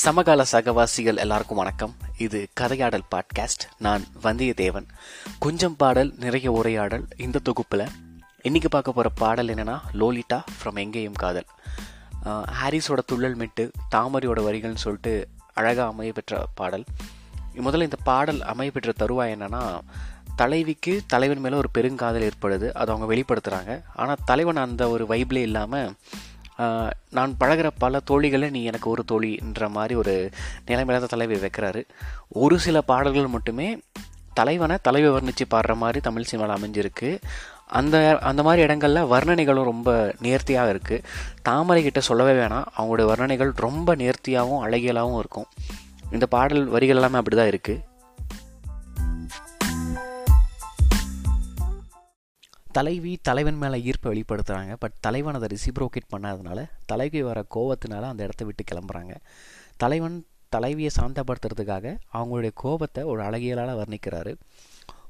சமகால சகவாசிகள் எல்லாருக்கும் வணக்கம். இது கதையாடல் பாட்காஸ்ட். நான் வந்தியத்தேவன். கொஞ்சம் பாடல் நிறைய உரையாடல் இந்த தொகுப்பில். இன்னைக்கு பார்க்க போகிற பாடல் என்னன்னா லோலிட்டா ஃப்ரம் எங்கேயும் காதல். ஹாரிஸோட துள்ளல் மிட்டு தாமரையோட வரிகள்னு சொல்லிட்டு அழகாக அமைய பெற்ற பாடல். முதல்ல இந்த பாடல் அமைய பெற்ற தருவாய் என்னன்னா தலைவிக்கு தலைவன் மேலே ஒரு பெருங்காதல் ஏற்படுது. அதை அவங்க வெளிப்படுத்துகிறாங்க ஆனால் தலைவன் அந்த ஒரு வைப்லே இல்லாமல் நான் பழகுற பல தோழிகளை நீ எனக்கு ஒரு தோழின்ற மாதிரி ஒரு நிலைமையில தலைவி வைக்கிறாரு. ஒரு சில பாடல்கள் மட்டுமே தலைவனை தலைவி வர்ணித்து பாடுற மாதிரி தமிழ் சினிமாவில் அமைஞ்சிருக்கு. அந்த அந்த மாதிரி இடங்கள்ல வர்ணனைகளும் ரொம்ப நேர்த்தியாக இருக்குது தாமரை கிட்ட சொல்லவே வேணாம். அவங்களுடைய வர்ணனைகள் ரொம்ப நேர்த்தியாகவும் அழகியலாகவும் இருக்கும். இந்த பாடல் வரிகள் எல்லாமே அப்படி தான் இருக்குது தலைவி தலைவன் மேலே ஈர்ப்பை வெளிப்படுத்துகிறாங்க பட் தலைவன் அதை ரிசிப்ரோகேட் பண்ணாதனால தலைவி வர கோபத்தினால அந்த இடத்த விட்டு கிளம்புறாங்க. தலைவன் தலைவியை சாந்தப்படுத்துறதுக்காக அவங்களுடைய கோபத்தை ஒரு அழகியலால் வர்ணிக்கிறாரு.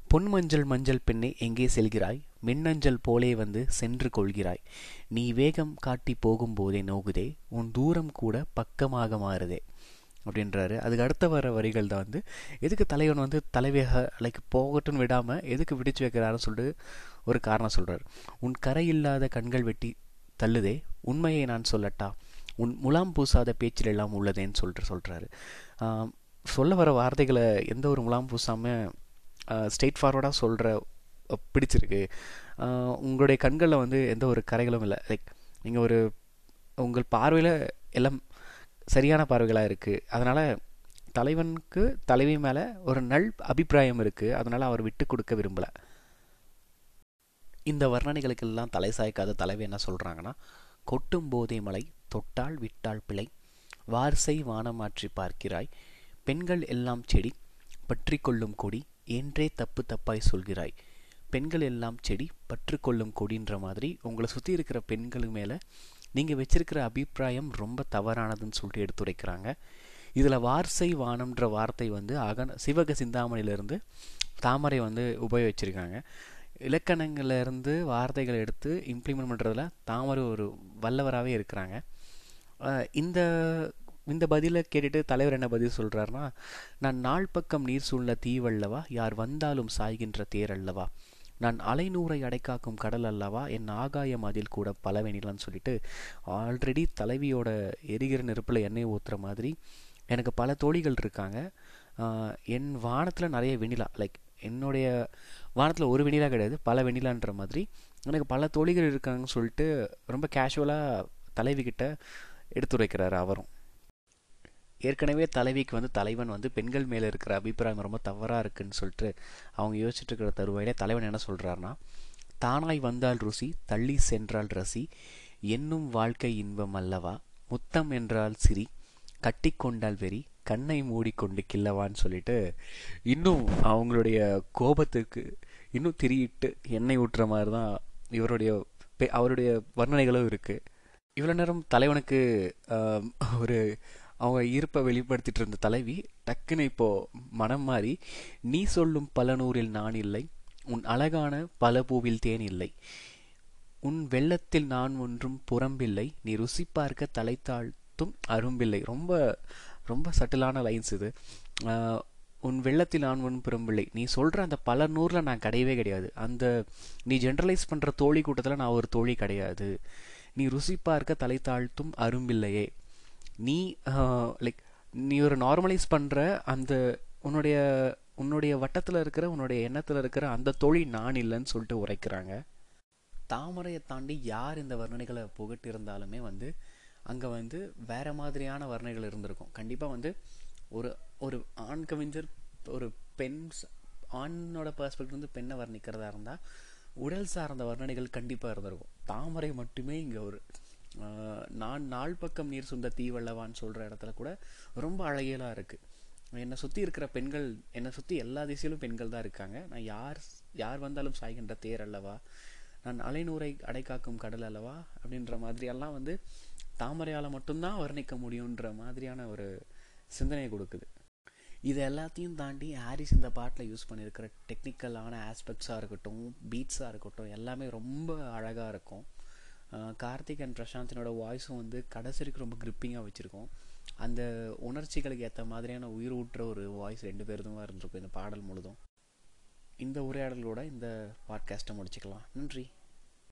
பொன் மஞ்சள் மஞ்சள் பெண்ணே எங்கே செல்கிறாய்? மின்னஞ்சல் போலே வந்து சென்று கொள்கிறாய். நீ வேகம் காட்டி போகும்போதே நோகுதே உன் தூரம் கூட பக்கமாக மாறுதே. அப்படின்றாரு. அதுக்கு அடுத்த வர வரிகள் தான் வந்து எதுக்கு தலைவன் வந்து தலைவியாக லைக் போகட்டும் விடாமல் எதுக்கு விடிச்சு வைக்கிறாருன்னு சொல்லிட்டு ஒரு காரணம் சொல்கிறார் உன் கரை இல்லாத கண்கள் வெட்டி தள்ளுதே உண்மையை நான் சொல்லட்டா? உன் முலாம் பூசாத பேச்சில் எல்லாம் உள்ளதேன்னு சொல்லிட்டு சொல்கிறாரு சொல்ல வர வார்த்தைகளை எந்த ஒரு முலாம் பூசாமல் ஸ்ட்ரெயிட் ஃபார்வர்டாக சொல்கிற பிடிச்சிருக்கு. உங்களுடைய கண்களில் வந்து எந்த ஒரு கரைகளும் இல்லை. லைக் நீங்கள் ஒரு உங்கள் பார்வையில் எல்லாம் சரியான பார்வைகளாக இருக்குது அதனால் தலைவனுக்கு தலைவி மேலே ஒரு நல் அபிப்பிராயம் இருக்குது அதனால் அவர் விட்டு கொடுக்க விரும்பலை. இந்த வர்ணனைகளுக்கெல்லாம் தலை சாய்க்காத தலைவி என்ன சொல்கிறாங்கன்னா கொட்டும் போதே மலை தொட்டால் விட்டால் பிழை. வார்சை வானமாற்றி பார்க்கிறாய். பெண்கள் எல்லாம் செடி பற்றி கொள்ளும் கொடி என்றே தப்பு தப்பாய் சொல்கிறாய். பெண்கள் எல்லாம் செடி பற்று கொள்ளும் கொடின்ற மாதிரி உங்களை சுற்றி இருக்கிற பெண்கள் மேலே நீங்கள் வச்சிருக்கிற அபிப்பிராயம் ரொம்ப தவறானதுன்னு சொல்லிட்டு எடுத்துரைக்கிறாங்க. இதில் வார்சை வானம்ன்ற வார்த்தை வந்து அகன சிவக சிந்தாமணியிலேருந்து தாமரை வந்து உபயோகிச்சிருக்காங்க. இலக்கணங்கள்லேருந்து வார்த்தைகளை எடுத்து இம்ப்ளிமெண்ட் பண்ணுறதுல தாமரை ஒரு வல்லவராகவே இருக்கிறாங்க. இந்த இந்த பதிலை கேட்டுட்டு தலைவர் என்ன பதில் சொல்கிறாருன்னா நான் நாள் பக்கம் நீர் சூழ்ந்த தீவல்லவா யார் வந்தாலும் சாய்கின்ற தேர் அல்லவா? நான் அலைநூறை அடைக்காக்கும் கடல் அல்லவா? என் ஆகாயம் அதில் கூட பலவெனிலான்னு சொல்லிட்டு ஆல்ரெடி தலைவியோட எரிகிற நெருப்பில் எண்ணெய் ஊற்றுற மாதிரி எனக்கு பல தோழிகள் இருக்காங்க. என் வானத்தில் நிறைய வெண்ணிலா லைக் என்னுடைய வானத்தில் ஒரு வெண்ணிலா கிடையாது பல வெண்ணிலான்ற மாதிரி எனக்கு பல தோழிகள் இருக்காங்கன்னு சொல்லிட்டு ரொம்ப கேஷுவலாக தலைவி எடுத்துரைக்கிறார் அவரும். ஏற்கனவே தலைவிக்கு வந்து தலைவன் வந்து பெண்கள் மேலே இருக்கிற அபிப்பிராயம் ரொம்ப தவறாக இருக்குன்னு சொல்லிட்டு அவங்க யோசிச்சுட்டு இருக்கிற தருவாயிலே தலைவன் என்ன சொல்கிறாருன்னா தானாய் வந்தால் ருசி தள்ளி சென்றால் ரசி என்னும் வாழ்க்கை இன்பம் அல்லவா? முத்தம் என்றால் சிரி கட்டிக்கொண்டால் வெறி கண்ணை மூடிக்கொண்டு கில்லவான்னு சொல்லிட்டு இன்னும் அவங்களுடைய கோபத்துக்கு இன்னும் திரியிட்டு எண்ணெய் ஊட்டுற மாதிரி தான் இவருடைய அவருடைய வர்ணனைகளும் இருக்குது இவ்வளோ நேரம் தலைவனுக்கு ஒரு அவங்க இருப்பை வெளிப்படுத்திட்டு இருந்த தலைவி டக்குன்னு இப்போ மனம் மாறி நீ சொல்லும் பல நூறில் நான் இல்லை உன் அழகான பல பூவில் தேன் இல்லை உன் வெள்ளத்தில் நான் ஒன்றும் புறம்பில்லை நீ ருசி பார்க்க தலை தாழ்த்தும் அரும்பில்லை. ரொம்ப ரொம்ப சட்டிலான லைன்ஸ் இது. உன் வெள்ளத்தில் நான் ஒன்றும் புறம்பில்லை நீ சொல்கிற அந்த பல நூறில் நான் கிடையவே கிடையாது. அந்த நீ ஜென்ரலைஸ் பண்ணுற தோழி கூட்டத்தில் நான் ஒரு தோழி கிடையாது. நீ ருசி பார்க்க தலை தாழ்த்தும் அரும்பில்லையே. நீ லைக் நீ ஒரு நார்மலைஸ் பண்ணுற அந்த உன்னுடைய உன்னுடைய வட்டத்தில் இருக்கிற உன்னுடைய எண்ணத்தில் இருக்கிற அந்த தொழில் நான் இல்லைன்னு சொல்லிட்டு உரைக்கிறாங்க. தாமரையை தாண்டி யார் இந்த வர்ணனைகளை புகட்டி இருந்தாலுமே வந்து அங்கே வந்து வேறு மாதிரியான வர்ணனைகள் இருந்திருக்கும். கண்டிப்பாக வந்து ஒரு ஒரு ஆண் கவிஞர் ஒரு பெண் ஆணோட பெர்ஸ்பெக்டிவ் வந்து பெண்ணை வர்ணிக்கிறதா இருந்தால் உடல் சார்ந்த வர்ணனைகள் கண்டிப்பாக இருந்திருக்கும். தாமரை மட்டுமே இங்கே ஒரு நான் நாள் பக்கம் நீர் சுந்த தீவல்லவான்னு சொல்கிற இடத்துல கூட ரொம்ப அழகியலாக இருக்குது என்னை சுற்றி இருக்கிற பெண்கள் என்னை சுற்றி எல்லா திசையிலும் பெண்கள் தான் இருக்காங்க. நான் யார் யார் வந்தாலும் சாய்கின்ற தேர் அல்லவா? நான் அலைநூரை அடைக்காக்கும் கடல் அல்லவா? அப்படின்ற மாதிரியெல்லாம் வந்து தாமரையால் மட்டும்தான் வர்ணிக்க முடியுன்ற மாதிரியான ஒரு சிந்தனை கொடுக்குது. இது எல்லாத்தையும் தாண்டி ஹாரிஸ் இந்த பாட்டில் யூஸ் பண்ணியிருக்கிற டெக்னிக்கலான ஆஸ்பெக்ட்ஸாக இருக்கட்டும் பீட்ஸாக இருக்கட்டும் எல்லாமே ரொம்ப அழகாக இருக்கும். கார்த்திக் அண்ட் பிரசாந்தினோட வாய்ஸும் வந்து கடைசிக்கு ரொம்ப கிரிப்பிங்காக வச்சுருக்கோம். அந்த உணர்ச்சிகளுக்கு ஏற்ற மாதிரியான உயிர் ஊற்ற ஒரு வாய்ஸ் ரெண்டு பேருதும் இருந்திருக்கும் இந்த பாடல் முழுதும். இந்த உரையாடலோட இந்த பாட்காஸ்ட்டை முடிச்சுக்கலாம். நன்றி.